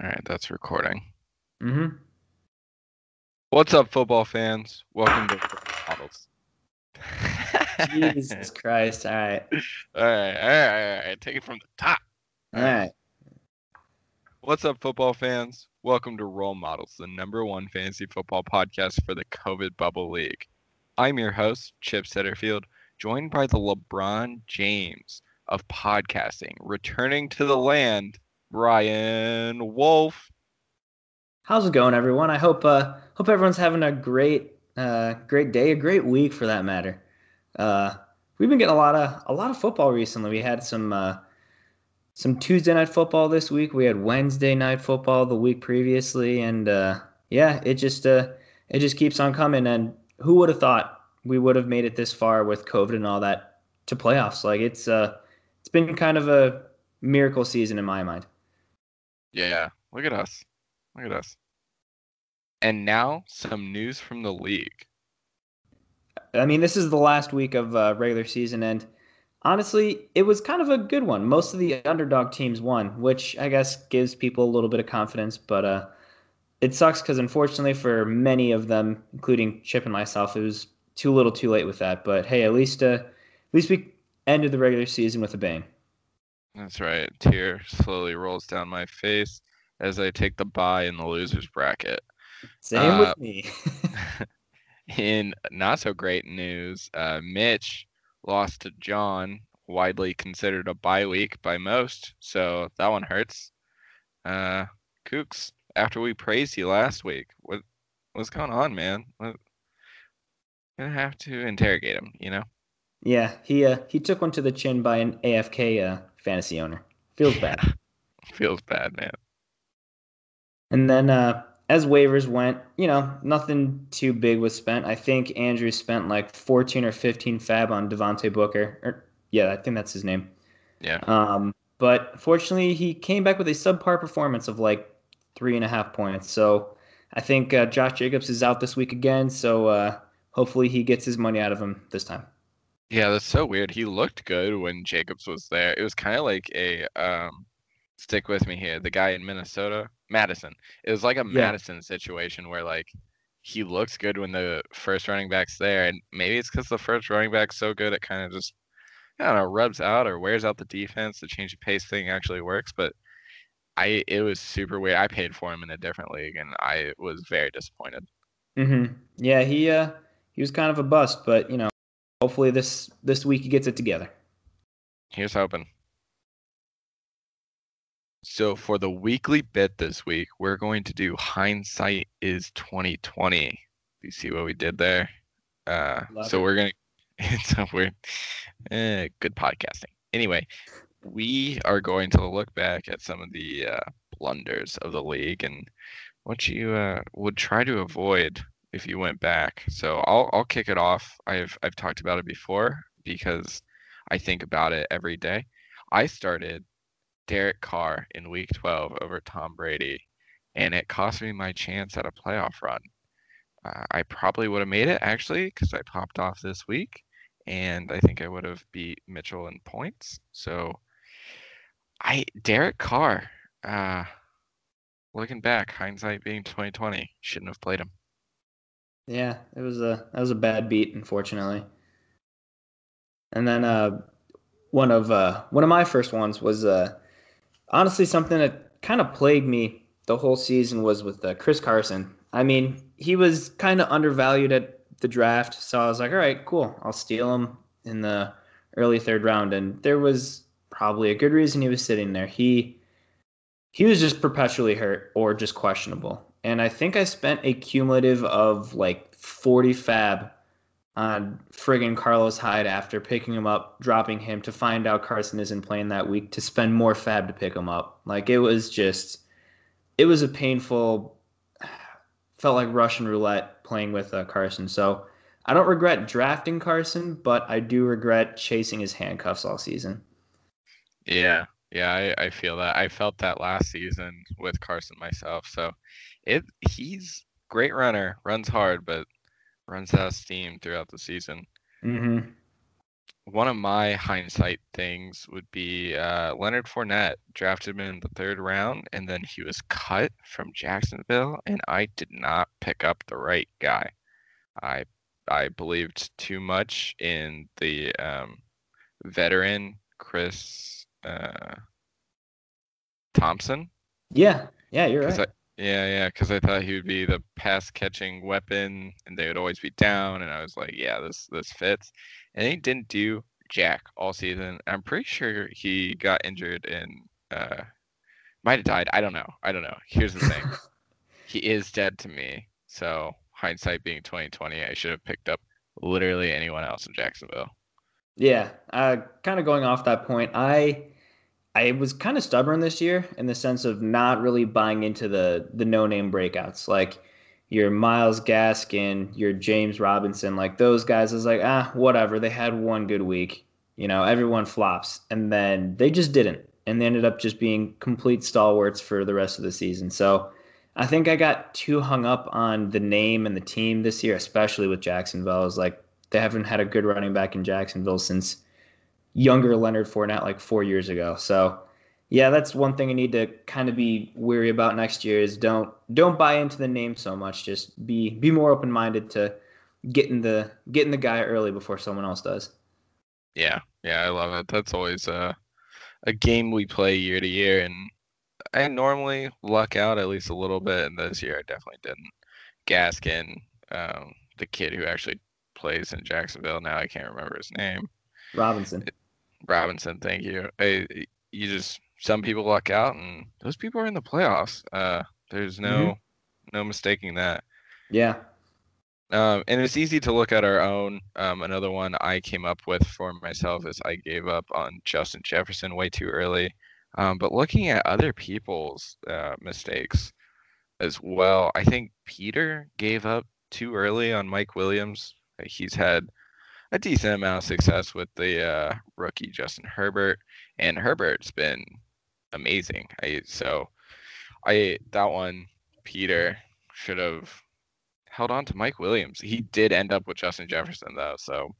All right, that's recording. Mm-hmm. What's up, football fans? Welcome to Role Models. Jesus Christ. All right. all right, all right, all right. Take it from the top. All right. What's up, football fans? Welcome to Role Models, the number one fantasy football podcast for the COVID Bubble League. I'm your host, Chip Setterfield, joined by the LeBron James of podcasting, returning to the land, Brian Wolf. How's it going, everyone? I hope uh hope everyone's having a great uh great day, a great week for that matter. Uh, we've been getting a lot of a lot of football recently. We had some uh, some Tuesday night football this week. We had Wednesday night football the week previously, and uh, yeah, it just uh, it just keeps on coming. And who would have thought we would have made it this far with COVID and all that to playoffs? Like it's uh, it's been kind of a miracle season in my mind. Yeah, look at us. Look at us. And now some news from the league. I mean, this is the last week of uh, regular season, and honestly, it was kind of a good one. Most of the underdog teams won, which I guess gives people a little bit of confidence. But uh, it sucks because unfortunately, for many of them, including Chip and myself, it was too little, too late with that. But hey, at least uh, at least we ended the regular season with a bang. That's right. Tear slowly rolls down my face as I take the bye in the losers bracket. Same Uh, with me. In not so great news, uh, Mitch lost to John, widely considered a bye week by most, so that one hurts. Uh, Kooks, after we praised you last week, what what's going on, man? What, gonna have to interrogate him, you know? yeah, he uh, he took one to the chin by an AFK uh, fantasy owner. Feels bad. Feels bad, man. And then uh, as waivers went, you know, nothing too big was spent. I think Andrew spent like 14 or 15 FAAB on Devontae Booker. Or, yeah, I think that's his name. Yeah. Um, but fortunately, he came back with a subpar performance of like three and a half points. So I think uh, Josh Jacobs is out this week again. So uh, hopefully he gets his money out of him this time. Yeah, that's so weird. He looked good when Jacobs was there. It was kind of like a um stick with me here. The guy in Minnesota, Mattison. It was like a Yeah. Mattison situation where like he looks good when the first running back's there, and maybe it's because the first running back's so good it kind of just I don't know rubs out or wears out the defense. The change of pace thing actually works, but I it was super weird. I paid for him in a different league, and I was very disappointed. hmm Yeah, he uh, he was kind of a bust, but you know, hopefully this this week he gets it together. Here's hoping. So for the weekly bit this week, we're going to do hindsight is 2020. Do you see what we did there? Uh, Love so it. we're gonna. It's a weird. Eh, good podcasting. Anyway, we are going to look back at some of the uh, blunders of the league and what you uh, would try to avoid if you went back. So I'll I'll kick it off. I've I've talked about it before because I think about it every day. I started Derek Carr in week 12 over Tom Brady, and it cost me my chance at a playoff run. Uh, I probably would have made it actually because I popped off this week, and I think I would have beat Mitchell in points. So, I Derek Carr. Uh, looking back, hindsight being 2020, shouldn't have played him. Yeah, it was a that was a bad beat, unfortunately. And then uh, one of uh, one of my first ones was uh, honestly something that kind of plagued me the whole season was with uh, Chris Carson. I mean, he was kind of undervalued at the draft, so I was like, all right, cool, I'll steal him in the early third round, and there was probably a good reason he was sitting there. He he was just perpetually hurt or just questionable. And I think I spent a cumulative of like 40 FAAB on friggin' Carlos Hyde after picking him up, dropping him to find out Carson isn't playing that week to spend more FAAB to pick him up. Like it was just, it was a painful, felt like Russian roulette playing with uh, Carson. So I don't regret drafting Carson, but I do regret chasing his handcuffs all season. Yeah, yeah, I, I feel that. I felt that last season with Carson myself. So it he's great runner, runs hard, but runs out of steam throughout the season. Mm-hmm. one of my hindsight things would be uh, Leonard Fournette drafted him in the third round, and then he was cut from Jacksonville, and I did not pick up the right guy. I I believed too much in the um, veteran Chris uh, Thompson. Yeah, yeah, you're right. I, yeah, yeah, because I thought he would be the pass catching weapon, and they would always be down, and I was like, yeah, this this fits. And he didn't do jack all season. I'm pretty sure he got injured and uh, might have died. I don't know. I don't know. Here's the thing, he is dead to me. So hindsight being 2020, I should have picked up literally anyone else in Jacksonville. Yeah, uh, kind of going off that point, I I was kind of stubborn this year in the sense of not really buying into the the no name breakouts like your Myles Gaskin, your James Robinson, like those guys. I was like, ah, whatever. They had one good week, you know. Everyone flops, and then they just didn't, and they ended up just being complete stalwarts for the rest of the season. So I think I got too hung up on the name and the team this year, especially with Jacksonville. I was like, they haven't had a good running back in Jacksonville since younger Leonard Fournette like four years ago. So yeah, that's one thing I need to kind of be weary about next year is don't don't buy into the name so much. Just be be more open minded to getting the getting the guy early before someone else does. Yeah, yeah, I love it. That's always a a game we play year to year, and I normally luck out at least a little bit, and this year I definitely didn't. Gaskin, um, the kid who actually plays in Jacksonville now, I can't remember his name. Robinson. It, Robinson, thank you. I, you just some people luck out, and those people are in the playoffs. Uh, there's no mm-hmm. no mistaking that. Yeah. Um, and it's easy to look at our own. Um, another one I came up with for myself is I gave up on Justin Jefferson way too early. Um, but looking at other people's uh, mistakes as well, I think Peter gave up too early on Mike Williams. He's had a decent amount of success with the uh, rookie Justin Herbert, and Herbert's been amazing. I so I that one Peter should have held on to Mike Williams. He did end up with Justin Jefferson though, so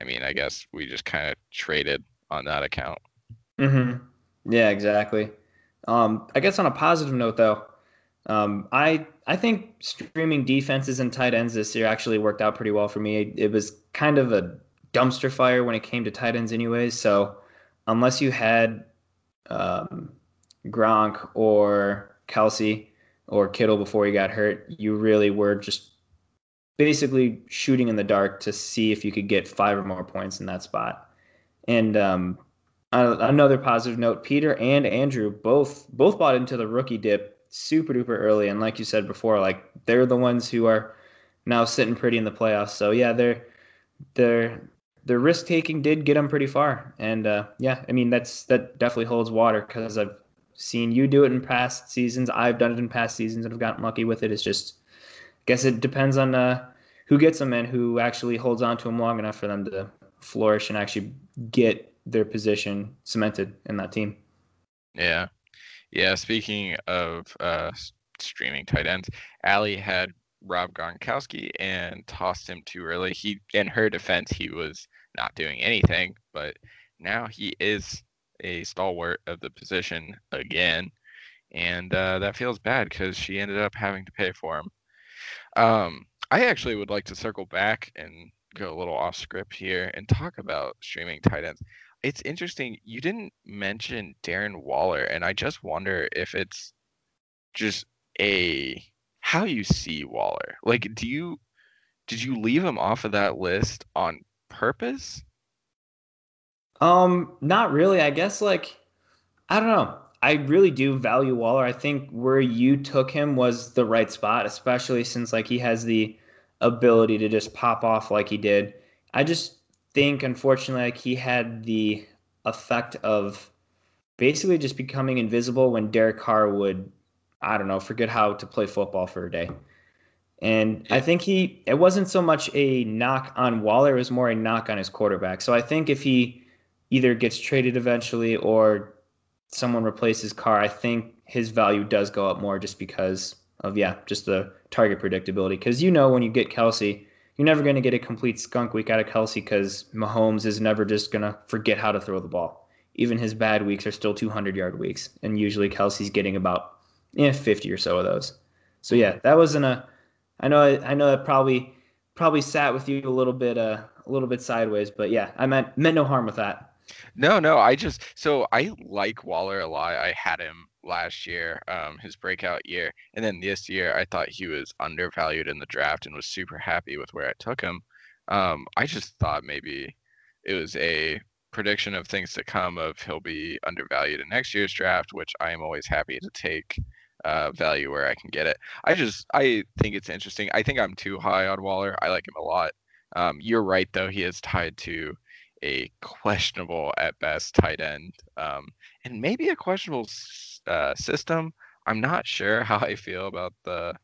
I mean, I guess we just kind of traded on that account. Mhm. Yeah, exactly. Um, I guess on a positive note though, um, I I think streaming defenses and tight ends this year actually worked out pretty well for me. It was kind of a dumpster fire when it came to tight ends, anyways. So unless you had um, Gronk or Kelce or Kittle before he got hurt, you really were just basically shooting in the dark to see if you could get five or more points in that spot. And um, another positive note: Peter and Andrew both both bought into the rookie dip super duper early, and like you said before, like they're the ones who are now sitting pretty in the playoffs. So yeah, they're they're their risk taking did get them pretty far, and uh, yeah, I mean that's that definitely holds water because I've seen you do it in past seasons. I've done it in past seasons and have gotten lucky with it. It's just, I guess it depends on uh, who gets them and who actually holds on to them long enough for them to flourish and actually get their position cemented in that team. Yeah, yeah, speaking of uh, streaming tight ends, Allie had Rob Gronkowski and tossed him too early. He, in her defense, he was not doing anything, but now he is a stalwart of the position again, and uh, that feels bad because she ended up having to pay for him. Um, I actually would like to circle back and go a little off script here and talk about streaming tight ends it's interesting. You didn't mention Darren Waller, and I just wonder if it's just a how you see Waller. Like, do you did you leave him off of that list on purpose? Um, not really. I guess like I don't know. I really do value Waller. I think where you took him was the right spot, especially since like he has the ability to just pop off like he did. I just think unfortunately like he had the effect of basically just becoming invisible when Derek Carr would I don't know, forget how to play football for a day. And I think he it wasn't so much a knock on Waller, it was more a knock on his quarterback. So I think if he either gets traded eventually or someone replaces Carr, I think his value does go up more just because of yeah, just the target predictability. Because you know when you get Kelce, you're never going to get a complete skunk week out of Kelce because Mahomes is never just going to forget how to throw the ball. Even his bad weeks are still 200 yard weeks, and usually Kelce's getting about yeah 50 or so of those. So yeah, that wasn't a. I know I know that probably probably sat with you a little bit uh, a little bit sideways, but yeah, I meant meant no harm with that. No, no, I just so I like Waller a lot. I had him last year, um, his breakout year, and then this year I thought he was undervalued in the draft and was super happy with where I took him. Um, I just thought maybe it was a prediction of things to come of he'll be undervalued in next year's draft, which I am always happy to take uh, value where I can get it. I just I think it's interesting. I think I'm too high on Waller. I like him a lot. Um, you're right though; he is tied to a questionable at best tight end, um, and maybe a questionable uh, system. I'm not sure how I feel about the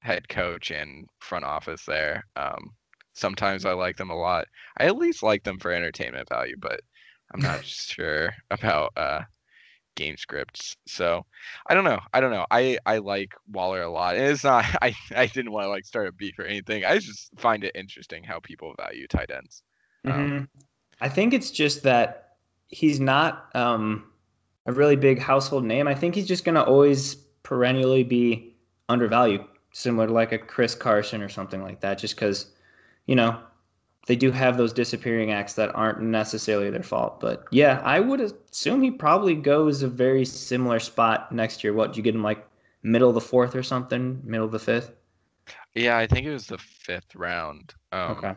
head coach and front office there. Um, sometimes I like them a lot. I at least like them for entertainment value, but I'm not sure about uh, game scripts. So I don't know. I don't know. I I like Waller a lot. And it's not. I I didn't want to like start a beef or anything. I just find it interesting how people value tight ends. Um, mm-hmm. I think it's just that he's not um, a really big household name. I think he's just going to always perennially be undervalued, similar to like a Chris Carson or something like that. Just because, you know, they do have those disappearing acts that aren't necessarily their fault. But yeah, I would assume he probably goes a very similar spot next year. What you get him like middle of the fourth or something, middle of the fifth? Yeah, I think it was the fifth round. Um, okay.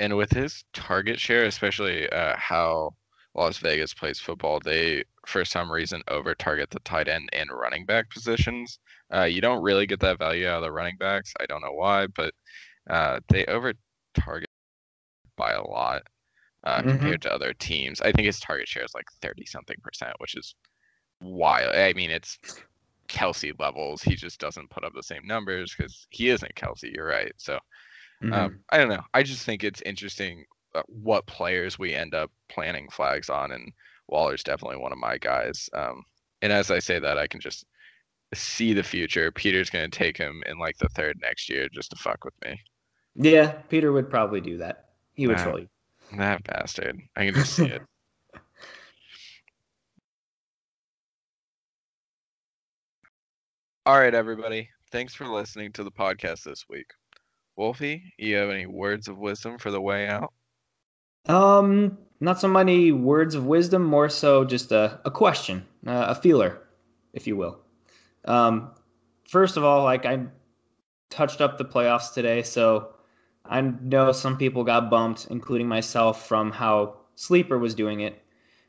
And with his target share, especially uh, how Las Vegas plays football, they for some reason over target the tight end and running back positions. Uh, you don't really get that value out of the running backs. I don't know why, but uh, they over target by a lot uh, mm-hmm. compared to other teams. I think his target share is like 30 something percent, which is wild. I mean, it's Kelce levels. He just doesn't put up the same numbers because he isn't Kelce. You're right. So mm-hmm. um, I don't know. I just think it's interesting uh, what players we end up planting flags on, and Waller's definitely one of my guys. Um, and as I say that, I can just see the future. Peter's going to take him in like the third next year just to fuck with me. Yeah, Peter would probably do that. He would troll you. That bastard. I can just see it. All right, everybody. Thanks for listening to the podcast this week. Wolfie, you have any words of wisdom for the way out? Um, not so many words of wisdom, more so just a, a question, uh, a feeler, if you will. Um, first of all, like I touched up the playoffs today, so I know some people got bumped, including myself, from how Sleeper was doing it.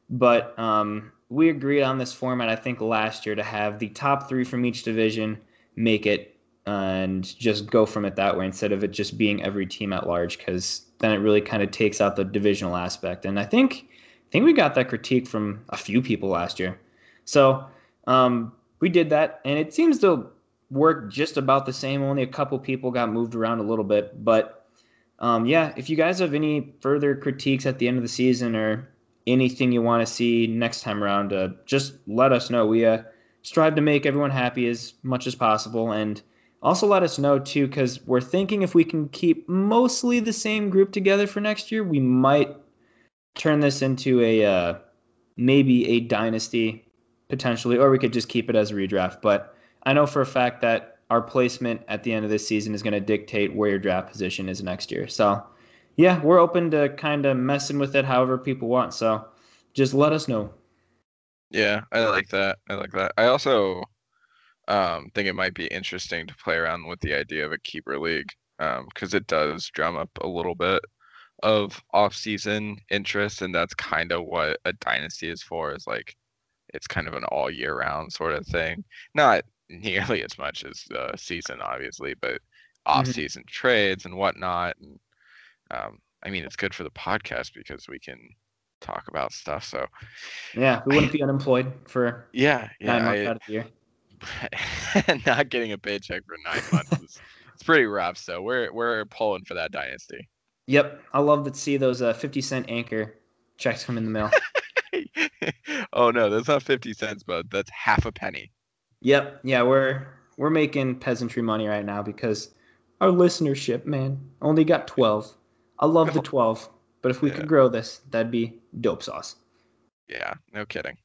But um, we agreed on this format, I think, last year to have the top three from each division make it and just go from it that way instead of it just being every team at large, because then it really kind of takes out the divisional aspect. And I think I think we got that critique from a few people last year. So um, we did that, and it seems to work just about the same. Only a couple people got moved around a little bit, but um, yeah, if you guys have any further critiques at the end of the season or anything you want to see next time around, uh, just let us know. We uh, strive to make everyone happy as much as possible. And also let us know, too, because we're thinking if we can keep mostly the same group together for next year, we might turn this into a uh, maybe a dynasty potentially, or we could just keep it as a redraft. But I know for a fact that our placement at the end of this season is going to dictate where your draft position is next year. So, yeah, we're open to kind of messing with it however people want. So, just let us know. Yeah, I like that. I like that. I also um, think it might be interesting to play around with the idea of a keeper league because um, it does drum up a little bit of off-season interest, and that's kind of what a dynasty is for. Is like it's kind of an all year round sort of thing. Not nearly as much as the season, obviously, but mm-hmm. off-season mm-hmm. trades and whatnot. And um, I mean, it's good for the podcast because we can talk about stuff. So yeah, we wouldn't I, be unemployed for yeah, yeah nine months I, out of the year. not getting a paycheck for nine months is it's pretty rough. So we're we're pulling for that dynasty. Yep, I love to see those uh, fifty cent anchor checks come in the mail. oh no, that's not fifty cents, but that's half a penny. Yep. Yeah, we're we're making peasantry money right now because our listenership, man. Only got 12. I love the 12, but if we Yeah. could grow this, that'd be dope sauce. Yeah, no kidding.